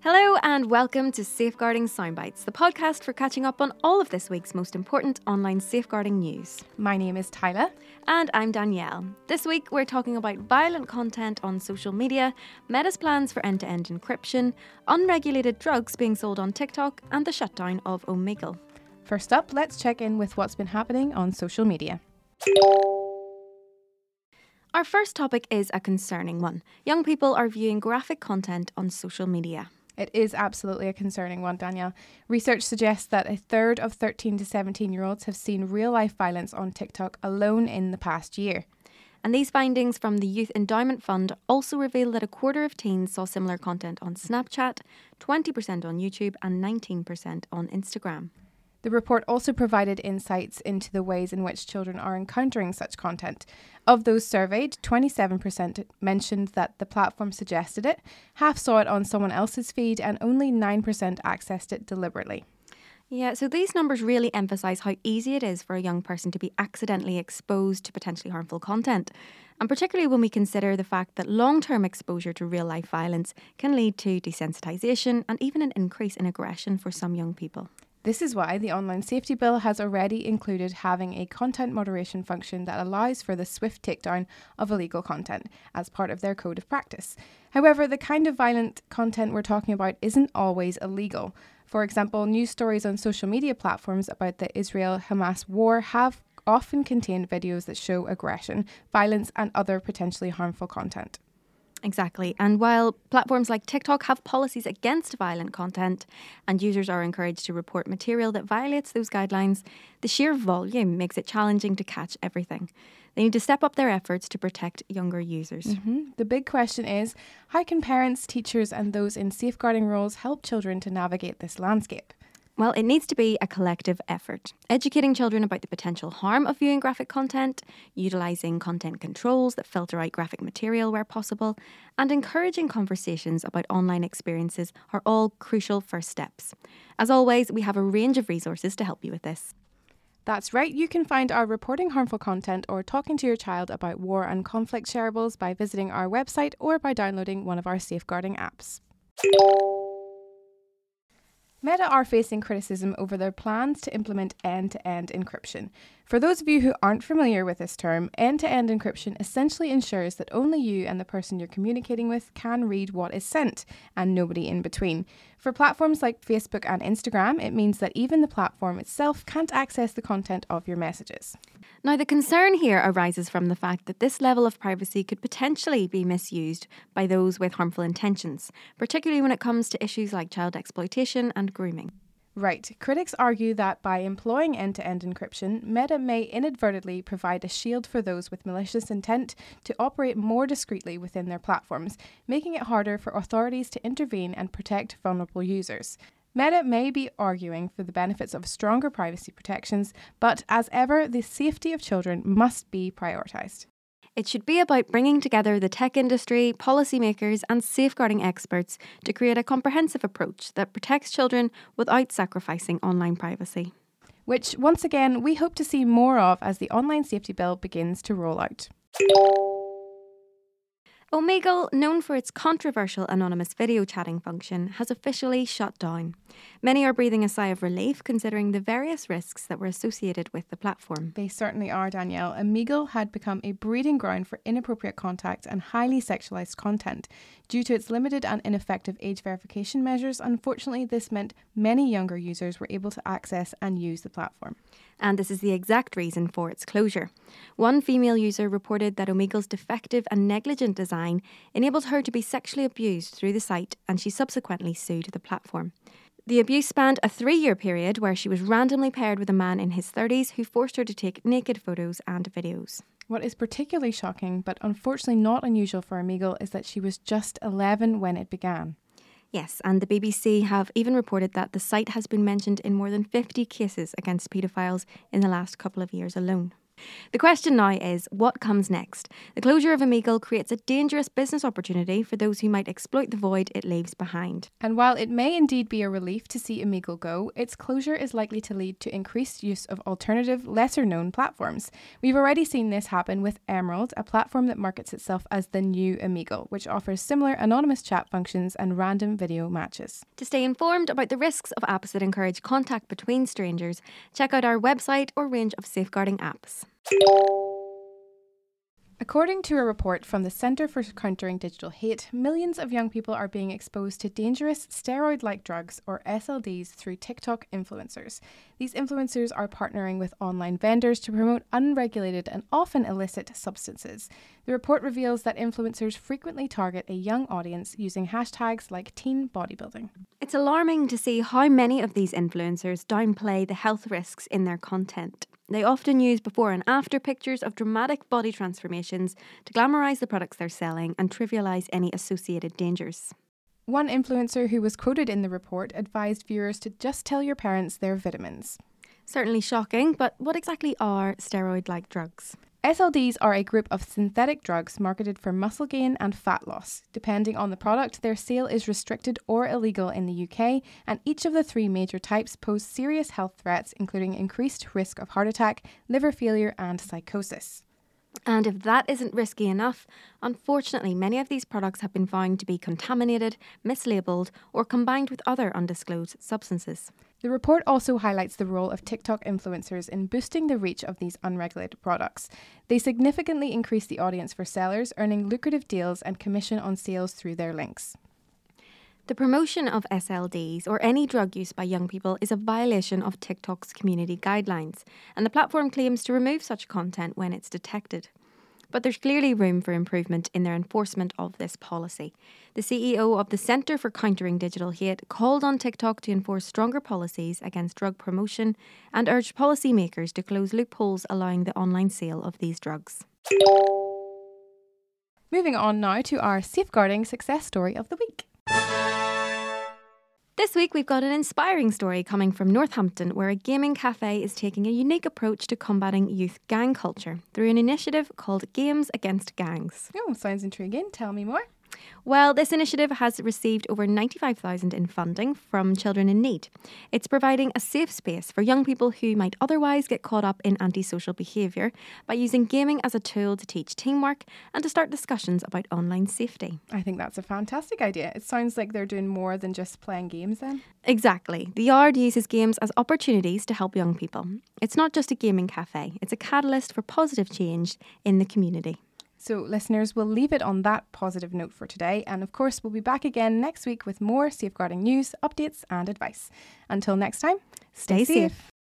Hello and welcome to Safeguarding Soundbites, the podcast for catching up on all of this week's most important online safeguarding news. My name is Tyler. And I'm Danielle. This week we're talking about violent content on social media, Meta's plans for end to end encryption, unregulated drugs being sold on TikTok, and the shutdown of Omegle. First up, let's check in with what's been happening on social media. Our first topic is a concerning one. Young people are viewing graphic content on social media. It is absolutely a concerning one, Danielle. Research suggests that a third of 13 to 17 year olds have seen real life violence on TikTok alone in the past year. And these findings from the Youth Endowment Fund also reveal that a quarter of teens saw similar content on Snapchat, 20% on YouTube, and 19% on Instagram. The report also provided insights into the ways in which children are encountering such content. Of those surveyed, 27% mentioned that the platform suggested it, half saw it on someone else's feed, and only 9% accessed it deliberately. Yeah, so these numbers really emphasise how easy it is for a young person to be accidentally exposed to potentially harmful content. And particularly when we consider the fact that long term exposure to real life violence can lead to desensitisation and even an increase in aggression for some young people. This is why the Online Safety Bill has already included having a content moderation function that allows for the swift takedown of illegal content as part of their code of practice. However, the kind of violent content we're talking about isn't always illegal. For example, news stories on social media platforms about the Israel Hamas war have often contained videos that show aggression, violence, and other potentially harmful content. Exactly. And while platforms like TikTok have policies against violent content and users are encouraged to report material that violates those guidelines, the sheer volume makes it challenging to catch everything. They need to step up their efforts to protect younger users. Mm-hmm. The big question is how can parents, teachers, and those in safeguarding roles help children to navigate this landscape? Well, it needs to be a collective effort. Educating children about the potential harm of viewing graphic content, utilising content controls that filter out graphic material where possible, and encouraging conversations about online experiences are all crucial first steps. As always, we have a range of resources to help you with this. That's right, you can find our reporting harmful content or talking to your child about war and conflict shareables by visiting our website or by downloading one of our safeguarding apps. Meta are facing criticism over their plans to implement end to end encryption. For those of you who aren't familiar with this term, end to end encryption essentially ensures that only you and the person you're communicating with can read what is sent, and nobody in between. For platforms like Facebook and Instagram, it means that even the platform itself can't access the content of your messages. Now, the concern here arises from the fact that this level of privacy could potentially be misused by those with harmful intentions, particularly when it comes to issues like child exploitation and grooming. Right. Critics argue that by employing end to end encryption, Meta may inadvertently provide a shield for those with malicious intent to operate more discreetly within their platforms, making it harder for authorities to intervene and protect vulnerable users. Meta may be arguing for the benefits of stronger privacy protections, but as ever, the safety of children must be prioritised. It should be about bringing together the tech industry, policymakers, and safeguarding experts to create a comprehensive approach that protects children without sacrificing online privacy. Which, once again, we hope to see more of as the Online Safety Bill begins to roll out. Omegle, known for its controversial anonymous video chatting function, has officially shut down. Many are breathing a sigh of relief considering the various risks that were associated with the platform. They certainly are, Danielle. Omegle had become a breeding ground for inappropriate contact and highly sexualized content. Due to its limited and ineffective age verification measures, unfortunately, this meant many younger users were able to access and use the platform and this is the exact reason for its closure. One female user reported that Omegle's defective and negligent design enabled her to be sexually abused through the site, and she subsequently sued the platform. The abuse spanned a three year period where she was randomly paired with a man in his 30s who forced her to take naked photos and videos. What is particularly shocking, but unfortunately not unusual for Omegle, is that she was just 11 when it began. Yes, and the BBC have even reported that the site has been mentioned in more than 50 cases against paedophiles in the last couple of years alone. The question now is what comes next? The closure of Omegle creates a dangerous business opportunity for those who might exploit the void it leaves behind. And while it may indeed be a relief to see Omegle go, its closure is likely to lead to increased use of alternative, lesser known platforms. We've already seen this happen with Emerald, a platform that markets itself as the new Omegle, which offers similar anonymous chat functions and random video matches. To stay informed about the risks of apps that encourage contact between strangers, check out our website or range of safeguarding apps. According to a report from the Centre for Countering Digital Hate, millions of young people are being exposed to dangerous steroid like drugs, or SLDs, through TikTok influencers. These influencers are partnering with online vendors to promote unregulated and often illicit substances. The report reveals that influencers frequently target a young audience using hashtags like teen bodybuilding. It's alarming to see how many of these influencers downplay the health risks in their content. They often use before and after pictures of dramatic body transformations to glamorise the products they're selling and trivialise any associated dangers. One influencer who was quoted in the report advised viewers to just tell your parents their vitamins. Certainly shocking, but what exactly are steroid like drugs? SLDs are a group of synthetic drugs marketed for muscle gain and fat loss. Depending on the product, their sale is restricted or illegal in the UK, and each of the three major types pose serious health threats, including increased risk of heart attack, liver failure, and psychosis. And if that isn't risky enough, unfortunately, many of these products have been found to be contaminated, mislabeled, or combined with other undisclosed substances. The report also highlights the role of TikTok influencers in boosting the reach of these unregulated products. They significantly increase the audience for sellers, earning lucrative deals and commission on sales through their links. The promotion of SLDs or any drug use by young people is a violation of TikTok's community guidelines, and the platform claims to remove such content when it's detected. But there's clearly room for improvement in their enforcement of this policy. The CEO of the Centre for Countering Digital Hate called on TikTok to enforce stronger policies against drug promotion and urged policymakers to close loopholes allowing the online sale of these drugs. Moving on now to our safeguarding success story of the week. This week, we've got an inspiring story coming from Northampton, where a gaming cafe is taking a unique approach to combating youth gang culture through an initiative called Games Against Gangs. Oh, sounds intriguing. Tell me more. Well, this initiative has received over 95,000 in funding from Children in Need. It's providing a safe space for young people who might otherwise get caught up in antisocial behaviour by using gaming as a tool to teach teamwork and to start discussions about online safety. I think that's a fantastic idea. It sounds like they're doing more than just playing games then. Exactly. The Yard uses games as opportunities to help young people. It's not just a gaming cafe, it's a catalyst for positive change in the community. So, listeners, we'll leave it on that positive note for today. And of course, we'll be back again next week with more safeguarding news, updates, and advice. Until next time, stay, stay safe. safe.